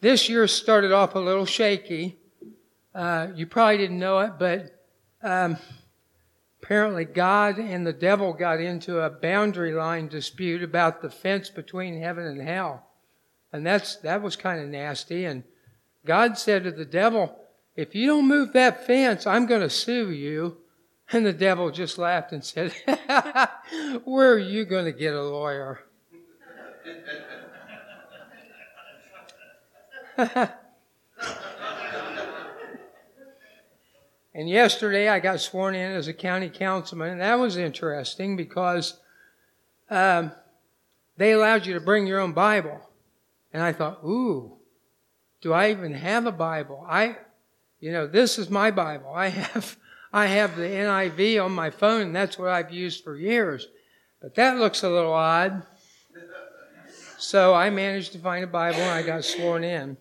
this year started off a little shaky. Uh, you probably didn't know it, but um, apparently God and the devil got into a boundary line dispute about the fence between heaven and hell. And that's, that was kind of nasty. And God said to the devil, if you don't move that fence, I'm going to sue you. And the devil just laughed and said, Where are you going to get a lawyer? and yesterday I got sworn in as a county councilman, and that was interesting because um, they allowed you to bring your own Bible. And I thought, ooh, do I even have a Bible? I, you know, this is my Bible. I have, I have the NIV on my phone, and that's what I've used for years. But that looks a little odd. So I managed to find a Bible and I got sworn in.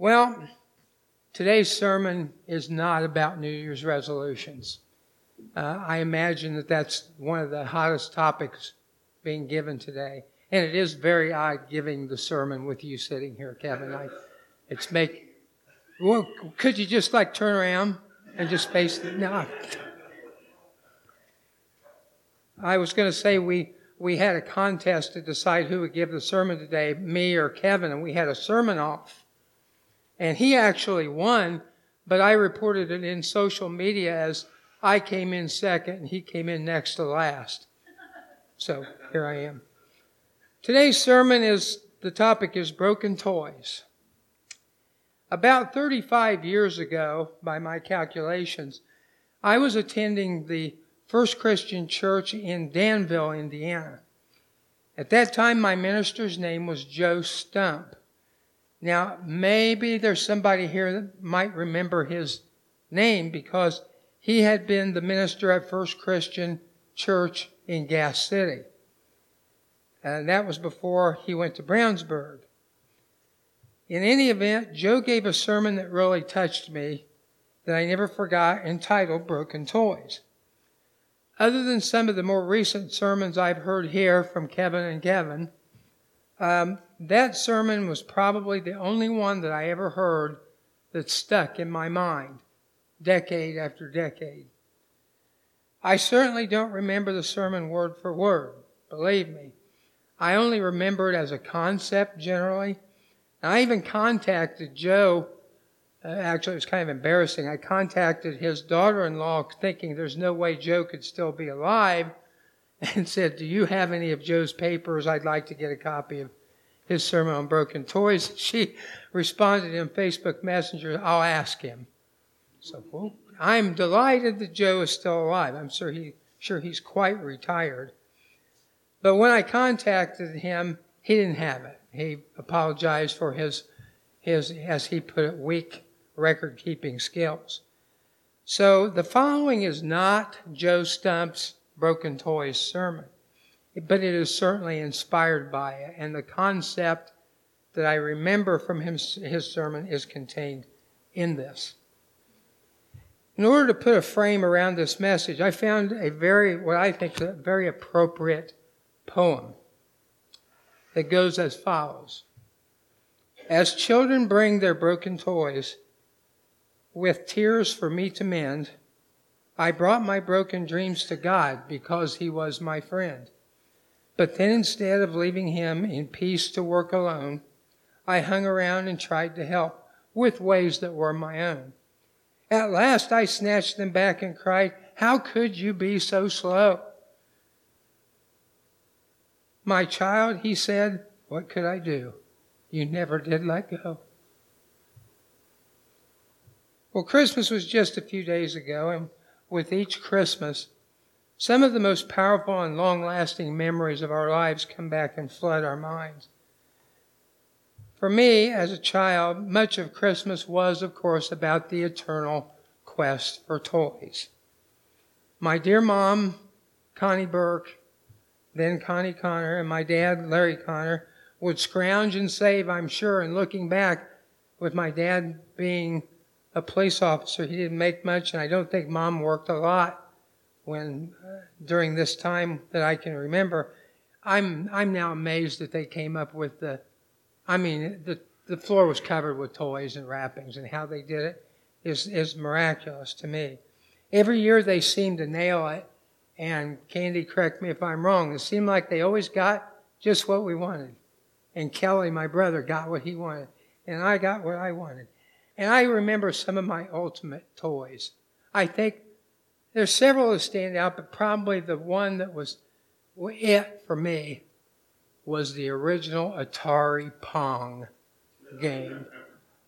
Well, today's sermon is not about New Year's resolutions. Uh, I imagine that that's one of the hottest topics being given today. And it is very odd giving the sermon with you sitting here, Kevin. I, it's make. Well, could you just like turn around and just face the no? I was going to say we we had a contest to decide who would give the sermon today, me or Kevin, and we had a sermon off, and he actually won. But I reported it in social media as I came in second and he came in next to last. So here I am. Today's sermon is the topic is broken toys. About 35 years ago, by my calculations, I was attending the First Christian Church in Danville, Indiana. At that time, my minister's name was Joe Stump. Now, maybe there's somebody here that might remember his name because he had been the minister at First Christian Church in Gas City. And that was before he went to Brownsburg. In any event, Joe gave a sermon that really touched me that I never forgot entitled Broken Toys. Other than some of the more recent sermons I've heard here from Kevin and Kevin, um, that sermon was probably the only one that I ever heard that stuck in my mind, decade after decade. I certainly don't remember the sermon word for word, believe me. I only remember it as a concept generally. And I even contacted Joe. Uh, actually, it was kind of embarrassing. I contacted his daughter in law thinking there's no way Joe could still be alive and said, Do you have any of Joe's papers? I'd like to get a copy of his sermon on broken toys. She responded in Facebook Messenger, I'll ask him. So, well, I'm delighted that Joe is still alive. I'm sure, he, sure he's quite retired. But when I contacted him, he didn't have it. He apologized for his, his as he put it, weak record keeping skills. So the following is not Joe Stump's Broken Toys sermon, but it is certainly inspired by it. And the concept that I remember from his, his sermon is contained in this. In order to put a frame around this message, I found a very, what I think is a very appropriate poem that goes as follows As children bring their broken toys with tears for me to mend, I brought my broken dreams to God because He was my friend. But then instead of leaving Him in peace to work alone, I hung around and tried to help with ways that were my own. At last I snatched them back and cried, How could you be so slow? My child, he said, what could I do? You never did let go. Well, Christmas was just a few days ago, and with each Christmas, some of the most powerful and long lasting memories of our lives come back and flood our minds. For me, as a child, much of Christmas was, of course, about the eternal quest for toys. My dear mom, Connie Burke, then Connie Connor, and my dad, Larry Connor, would scrounge and save, I'm sure. And looking back, with my dad being a police officer, he didn't make much, and I don't think mom worked a lot when uh, during this time that I can remember. I'm I'm now amazed that they came up with the I mean, the, the floor was covered with toys and wrappings, and how they did it is, is miraculous to me. Every year they seemed to nail it, and Candy, correct me if I'm wrong, it seemed like they always got just what we wanted. And Kelly, my brother, got what he wanted, and I got what I wanted. And I remember some of my ultimate toys. I think there's several that stand out, but probably the one that was it for me was the original Atari Pong game.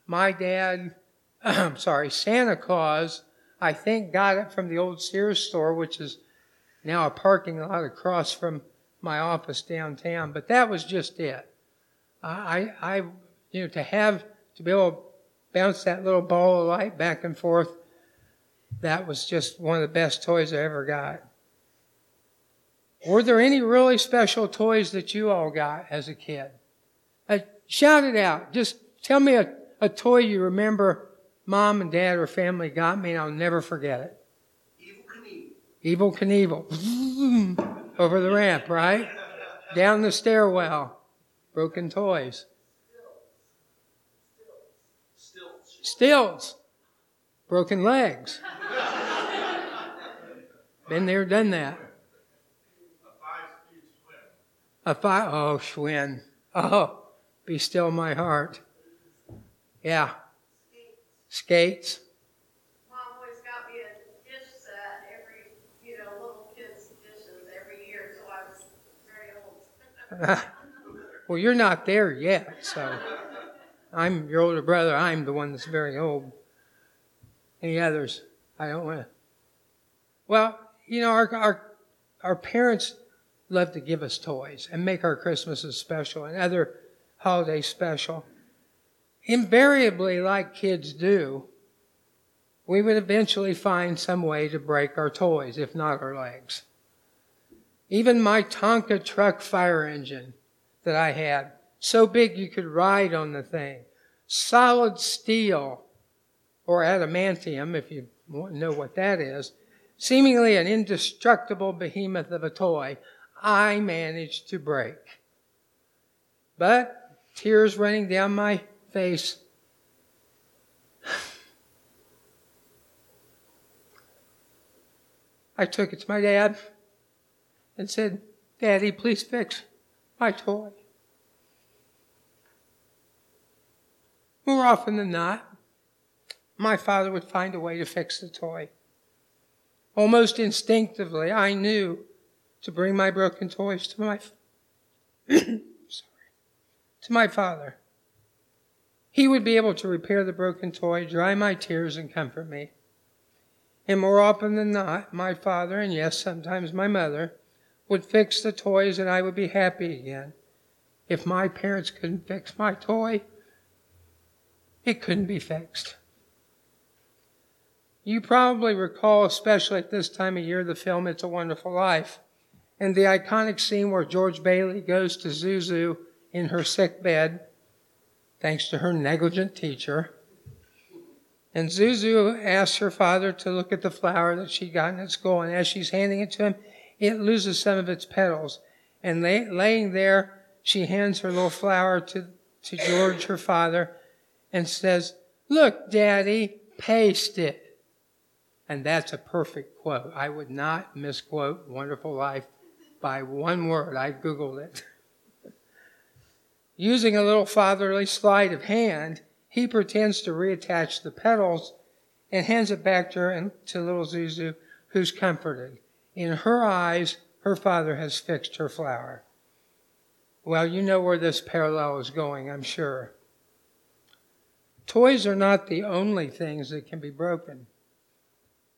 My dad, I'm sorry, Santa Claus, I think got it from the old Sears store, which is now a parking lot across from my office downtown. But that was just it. I, I, you know, to have to be able bounce that little ball of light back and forth, that was just one of the best toys I ever got. Were there any really special toys that you all got as a kid? Uh, shout it out. Just tell me a, a toy you remember mom and dad or family got me and I'll never forget it. Evel Knievel. Evel Knievel. Over the ramp, right? Down the stairwell. Broken toys. Stills. Broken legs. Been there, done that. A five, oh, Schwinn. Oh, be still my heart. Yeah. Skates. Mom always got me a dish set every, you know, little kids' dishes every year, so I was very old. well, you're not there yet, so I'm your older brother. I'm the one that's very old. Any others? I don't want to. Well, you know, our, our, our parents love to give us toys and make our Christmases special and other holidays special. Invariably, like kids do, we would eventually find some way to break our toys, if not our legs. Even my Tonka truck fire engine that I had, so big you could ride on the thing, solid steel or adamantium, if you know what that is, seemingly an indestructible behemoth of a toy, I managed to break. But tears running down my face. I took it to my dad and said, Daddy, please fix my toy. More often than not, my father would find a way to fix the toy. Almost instinctively, I knew to bring my broken toys to my sorry, to my father. He would be able to repair the broken toy, dry my tears, and comfort me. And more often than not, my father, and yes, sometimes my mother, would fix the toys and I would be happy again. If my parents couldn't fix my toy, it couldn't be fixed. You probably recall, especially at this time of year, the film It's a Wonderful Life and the iconic scene where George Bailey goes to Zuzu in her sick bed, thanks to her negligent teacher. And Zuzu asks her father to look at the flower that she'd gotten at school, and as she's handing it to him, it loses some of its petals. And lay, laying there, she hands her little flower to, to George, her father, and says, Look, Daddy, paste it. And that's a perfect quote. I would not misquote Wonderful Life by one word. I Googled it. Using a little fatherly sleight of hand, he pretends to reattach the petals and hands it back to her and to little Zuzu, who's comforted. In her eyes, her father has fixed her flower. Well, you know where this parallel is going, I'm sure. Toys are not the only things that can be broken.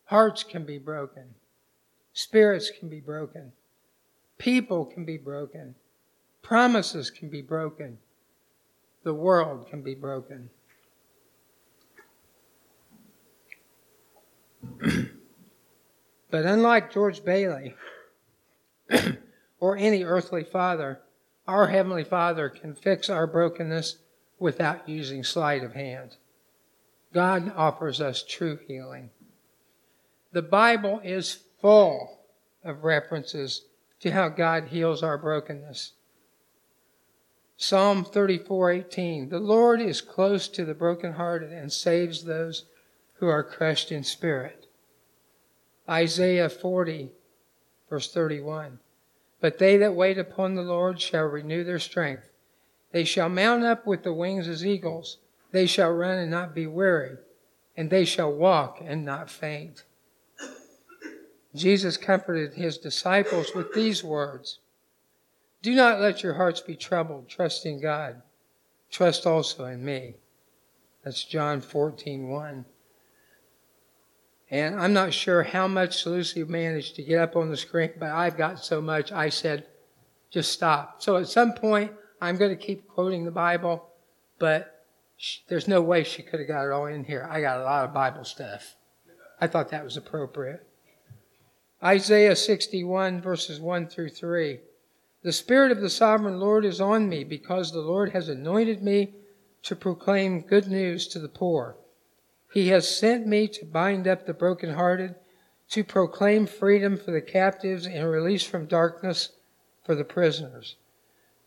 Hearts can be broken. Spirits can be broken. People can be broken. Promises can be broken. The world can be broken. but unlike George Bailey or any earthly father, our Heavenly Father can fix our brokenness without using sleight of hand. God offers us true healing. The Bible is full of references to how God heals our brokenness. Psalm 34:18 The Lord is close to the brokenhearted and saves those who are crushed in spirit. Isaiah 40 verse 31 But they that wait upon the Lord shall renew their strength. They shall mount up with the wings as eagles. They shall run and not be weary, and they shall walk and not faint. Jesus comforted his disciples with these words Do not let your hearts be troubled. Trust in God. Trust also in me. That's John 14 1. And I'm not sure how much Lucy managed to get up on the screen, but I've got so much I said, just stop. So at some point, I'm going to keep quoting the Bible, but she, there's no way she could have got it all in here. I got a lot of Bible stuff. I thought that was appropriate. Isaiah 61, verses 1 through 3. The Spirit of the Sovereign Lord is on me because the Lord has anointed me to proclaim good news to the poor. He has sent me to bind up the brokenhearted, to proclaim freedom for the captives and release from darkness for the prisoners,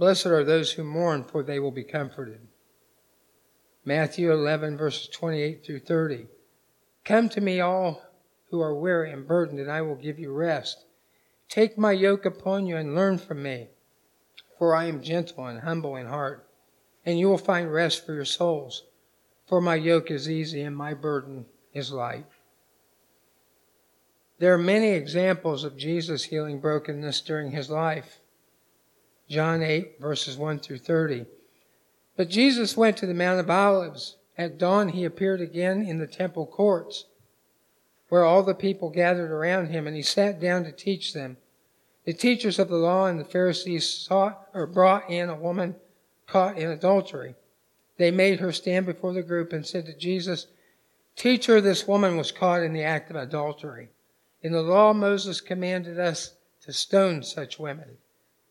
Blessed are those who mourn, for they will be comforted. Matthew 11, verses 28 through 30. Come to me, all who are weary and burdened, and I will give you rest. Take my yoke upon you and learn from me, for I am gentle and humble in heart, and you will find rest for your souls. For my yoke is easy and my burden is light. There are many examples of Jesus healing brokenness during his life. John 8, verses 1 through 30. But Jesus went to the Mount of Olives. At dawn, he appeared again in the temple courts where all the people gathered around him, and he sat down to teach them. The teachers of the law and the Pharisees sought or brought in a woman caught in adultery. They made her stand before the group and said to Jesus, Teacher, this woman was caught in the act of adultery. In the law, Moses commanded us to stone such women.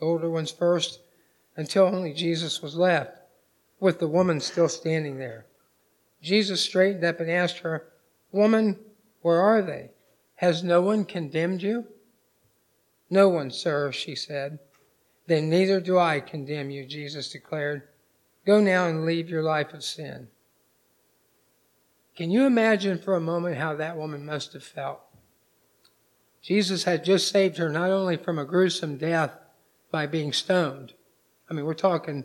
older ones first, until only Jesus was left, with the woman still standing there. Jesus straightened up and asked her, Woman, where are they? Has no one condemned you? No one, sir, she said. Then neither do I condemn you, Jesus declared. Go now and leave your life of sin. Can you imagine for a moment how that woman must have felt? Jesus had just saved her not only from a gruesome death by being stoned. I mean, we're talking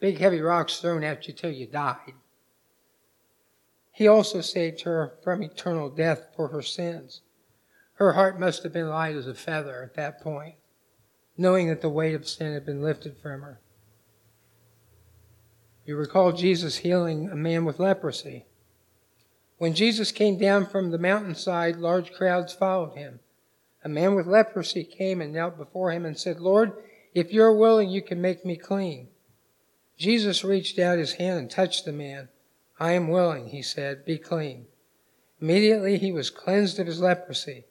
big heavy rocks thrown at you till you died. He also saved her from eternal death for her sins. Her heart must have been light as a feather at that point, knowing that the weight of sin had been lifted from her. You recall Jesus healing a man with leprosy. When Jesus came down from the mountainside, large crowds followed him. A man with leprosy came and knelt before him and said, Lord, if you're willing, you can make me clean. Jesus reached out his hand and touched the man. I am willing, he said, be clean. Immediately he was cleansed of his leprosy.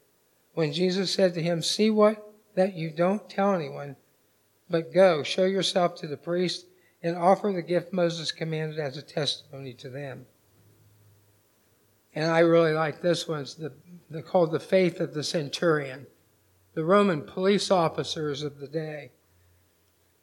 When Jesus said to him, See what that you don't tell anyone, but go, show yourself to the priest, and offer the gift Moses commanded as a testimony to them. And I really like this one. It's the, called the faith of the centurion, the Roman police officers of the day.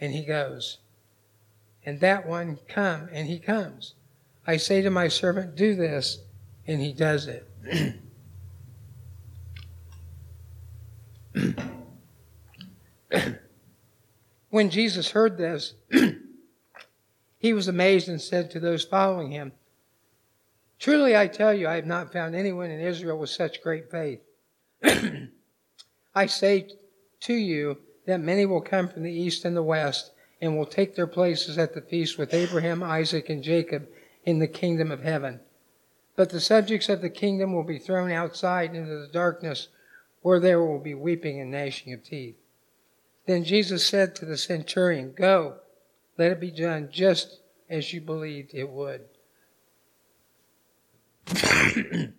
and he goes. And that one, Come, and he comes. I say to my servant, Do this, and he does it. when Jesus heard this, he was amazed and said to those following him, Truly I tell you, I have not found anyone in Israel with such great faith. I say to you that many will come from the east and the west and will take their places at the feast with Abraham, Isaac, and Jacob in the kingdom of heaven. But the subjects of the kingdom will be thrown outside into the darkness where there will be weeping and gnashing of teeth. Then Jesus said to the centurion, Go, let it be done just as you believed it would.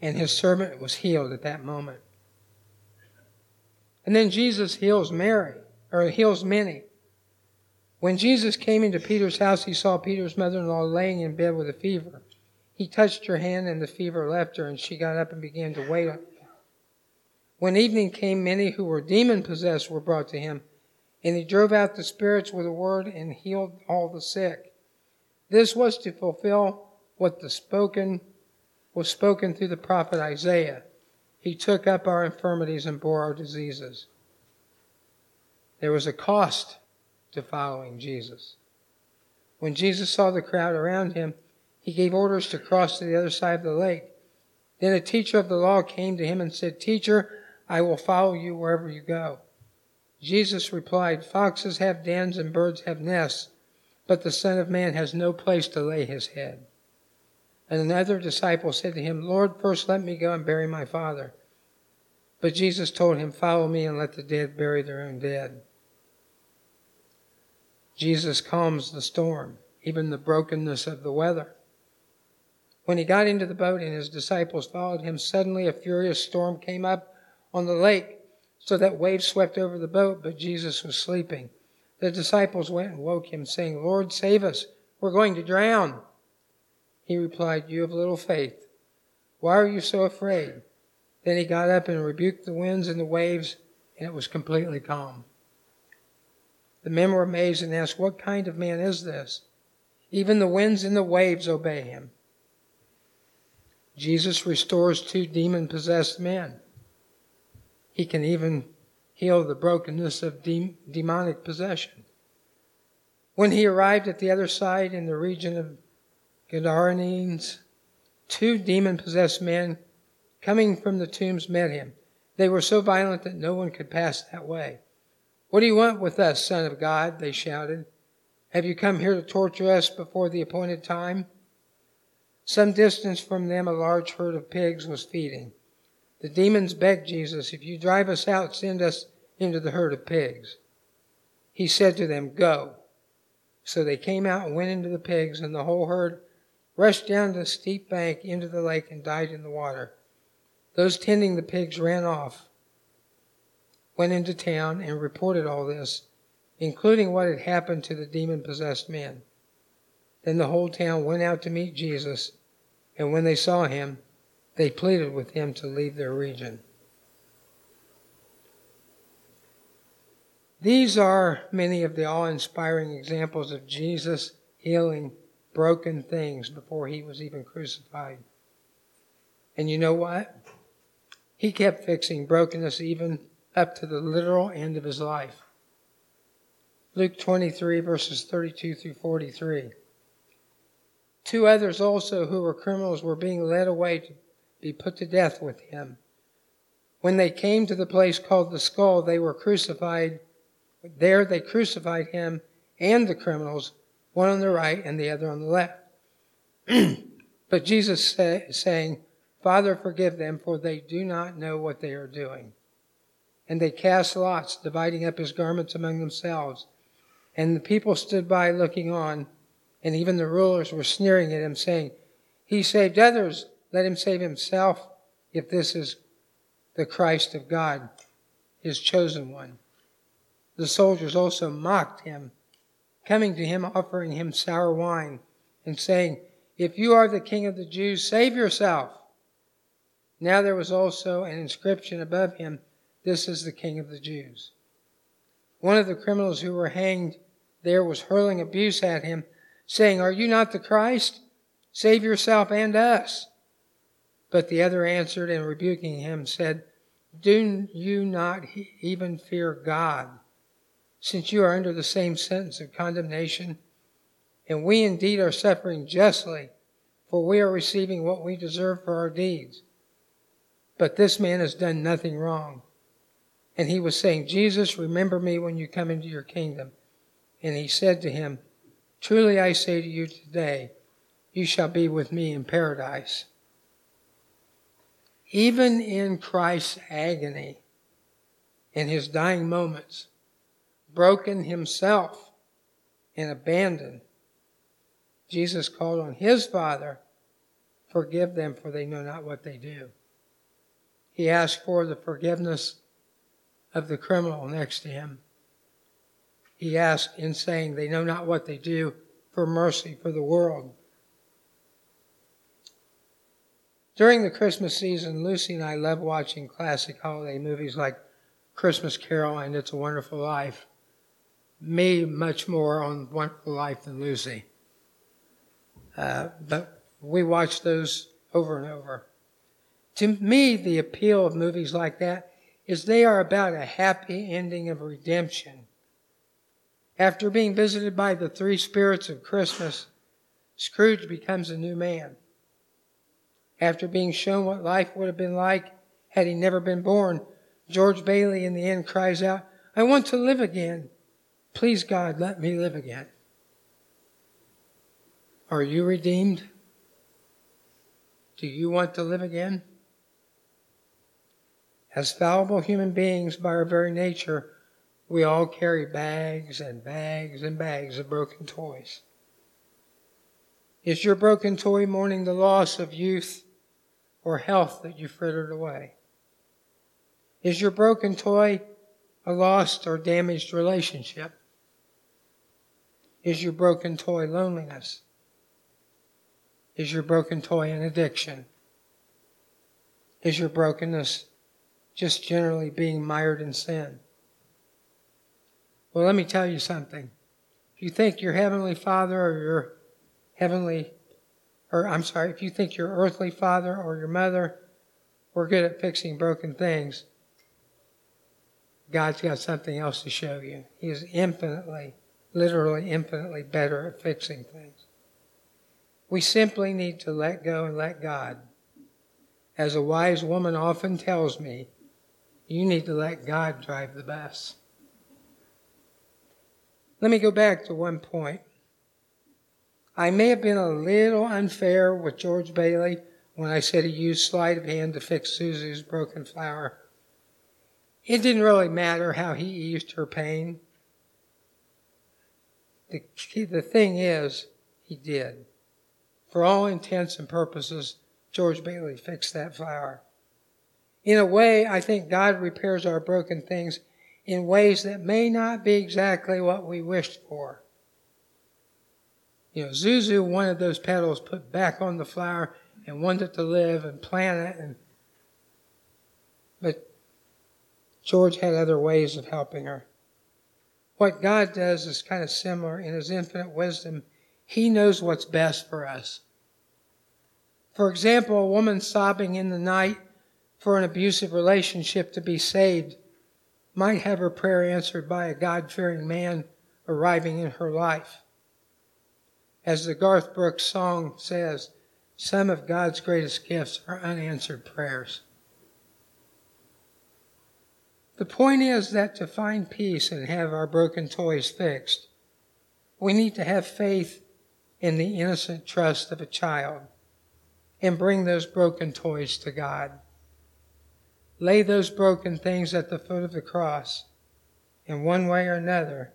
and his servant was healed at that moment. And then Jesus heals Mary, or heals many. When Jesus came into Peter's house, he saw Peter's mother in law laying in bed with a fever. He touched her hand, and the fever left her, and she got up and began to wait on him. When evening came, many who were demon possessed were brought to him, and he drove out the spirits with a word and healed all the sick. This was to fulfill what the spoken was spoken through the prophet Isaiah. He took up our infirmities and bore our diseases. There was a cost to following Jesus. When Jesus saw the crowd around him, he gave orders to cross to the other side of the lake. Then a teacher of the law came to him and said, Teacher, I will follow you wherever you go. Jesus replied, Foxes have dens and birds have nests, but the Son of Man has no place to lay his head. And another disciple said to him, Lord, first let me go and bury my father. But Jesus told him, Follow me and let the dead bury their own dead. Jesus calms the storm, even the brokenness of the weather. When he got into the boat and his disciples followed him, suddenly a furious storm came up on the lake, so that waves swept over the boat, but Jesus was sleeping. The disciples went and woke him, saying, Lord, save us. We're going to drown. He replied, You have little faith. Why are you so afraid? Then he got up and rebuked the winds and the waves, and it was completely calm. The men were amazed and asked, What kind of man is this? Even the winds and the waves obey him. Jesus restores two demon possessed men. He can even heal the brokenness of de- demonic possession. When he arrived at the other side in the region of Gadarenes, two demon possessed men coming from the tombs met him. They were so violent that no one could pass that way. What do you want with us, Son of God? They shouted. Have you come here to torture us before the appointed time? Some distance from them, a large herd of pigs was feeding. The demons begged Jesus, If you drive us out, send us into the herd of pigs. He said to them, Go. So they came out and went into the pigs, and the whole herd rushed down the steep bank into the lake and died in the water. Those tending the pigs ran off, went into town, and reported all this, including what had happened to the demon possessed men. Then the whole town went out to meet Jesus, and when they saw him, they pleaded with him to leave their region. These are many of the awe inspiring examples of Jesus healing broken things before he was even crucified. And you know what? He kept fixing brokenness even up to the literal end of his life. Luke 23, verses 32 through 43. Two others also who were criminals were being led away to be put to death with him. When they came to the place called the skull, they were crucified. There they crucified him and the criminals, one on the right and the other on the left. but Jesus say, saying, Father, forgive them, for they do not know what they are doing. And they cast lots, dividing up his garments among themselves. And the people stood by looking on. And even the rulers were sneering at him, saying, He saved others, let him save himself, if this is the Christ of God. his chosen one. The soldiers also mocked him, coming to him, offering him sour wine, and saying, If you are the king of the Jews, save yourself. Now there was also an inscription above him, This is the king of the Jews. One of the criminals who were hanged there was hurling abuse at him, saying, Are you not the Christ? Save yourself and us. But the other answered and rebuking him said, Do you not even fear God, since you are under the same sentence of condemnation? And we indeed are suffering justly, for we are receiving what we deserve for our deeds. But this man has done nothing wrong. And he was saying, Jesus, remember me when you come into your kingdom. And he said to him, Truly I say to you today, you shall be with me in paradise. Even in Christ's agony, in his dying moments, broken himself and abandoned, Jesus called on his Father, Forgive them, for they know not what they do. He asked for the forgiveness of the criminal next to him. He asked in saying, They know not what they do, for mercy for the world. During the Christmas season, Lucy and I love watching classic holiday movies like Christmas Carol and It's a Wonderful Life. Me, much more on Wonderful Life than Lucy. Uh, but we watch those over and over. To me, the appeal of movies like that is they are about a happy ending of redemption. After being visited by the three spirits of Christmas, Scrooge becomes a new man. After being shown what life would have been like had he never been born, George Bailey in the end cries out, I want to live again. Please, God, let me live again. Are you redeemed? Do you want to live again? As fallible human beings by our very nature, we all carry bags and bags and bags of broken toys. Is your broken toy mourning the loss of youth or health that you frittered away? Is your broken toy a lost or damaged relationship? Is your broken toy loneliness? Is your broken toy an addiction? Is your brokenness just generally being mired in sin. Well, let me tell you something. If you think your heavenly father or your heavenly, or I'm sorry, if you think your earthly father or your mother were good at fixing broken things, God's got something else to show you. He is infinitely, literally infinitely better at fixing things. We simply need to let go and let God. As a wise woman often tells me, you need to let God drive the bus. Let me go back to one point. I may have been a little unfair with George Bailey when I said he used sleight of hand to fix Susie's broken flower. It didn't really matter how he eased her pain. The, the thing is, he did. For all intents and purposes, George Bailey fixed that flower. In a way, I think God repairs our broken things in ways that may not be exactly what we wished for. You know, Zuzu wanted those petals put back on the flower and wanted to live and plant it and but George had other ways of helping her. What God does is kind of similar in his infinite wisdom. He knows what's best for us. For example, a woman sobbing in the night for an abusive relationship to be saved might have her prayer answered by a God fearing man arriving in her life. As the Garth Brooks song says, some of God's greatest gifts are unanswered prayers. The point is that to find peace and have our broken toys fixed, we need to have faith in the innocent trust of a child and bring those broken toys to God. Lay those broken things at the foot of the cross. In one way or another,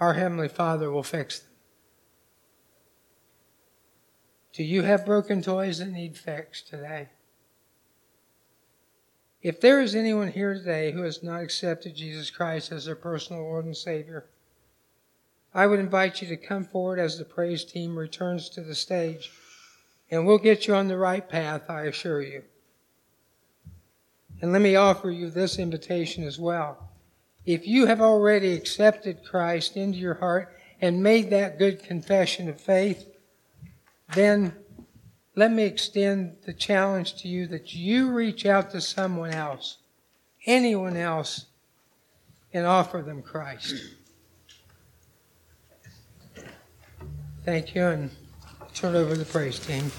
our Heavenly Father will fix them. Do you have broken toys that need fixed today? If there is anyone here today who has not accepted Jesus Christ as their personal Lord and Savior, I would invite you to come forward as the praise team returns to the stage, and we'll get you on the right path, I assure you. And let me offer you this invitation as well. If you have already accepted Christ into your heart and made that good confession of faith, then let me extend the challenge to you that you reach out to someone else, anyone else, and offer them Christ. Thank you, and turn over the praise team.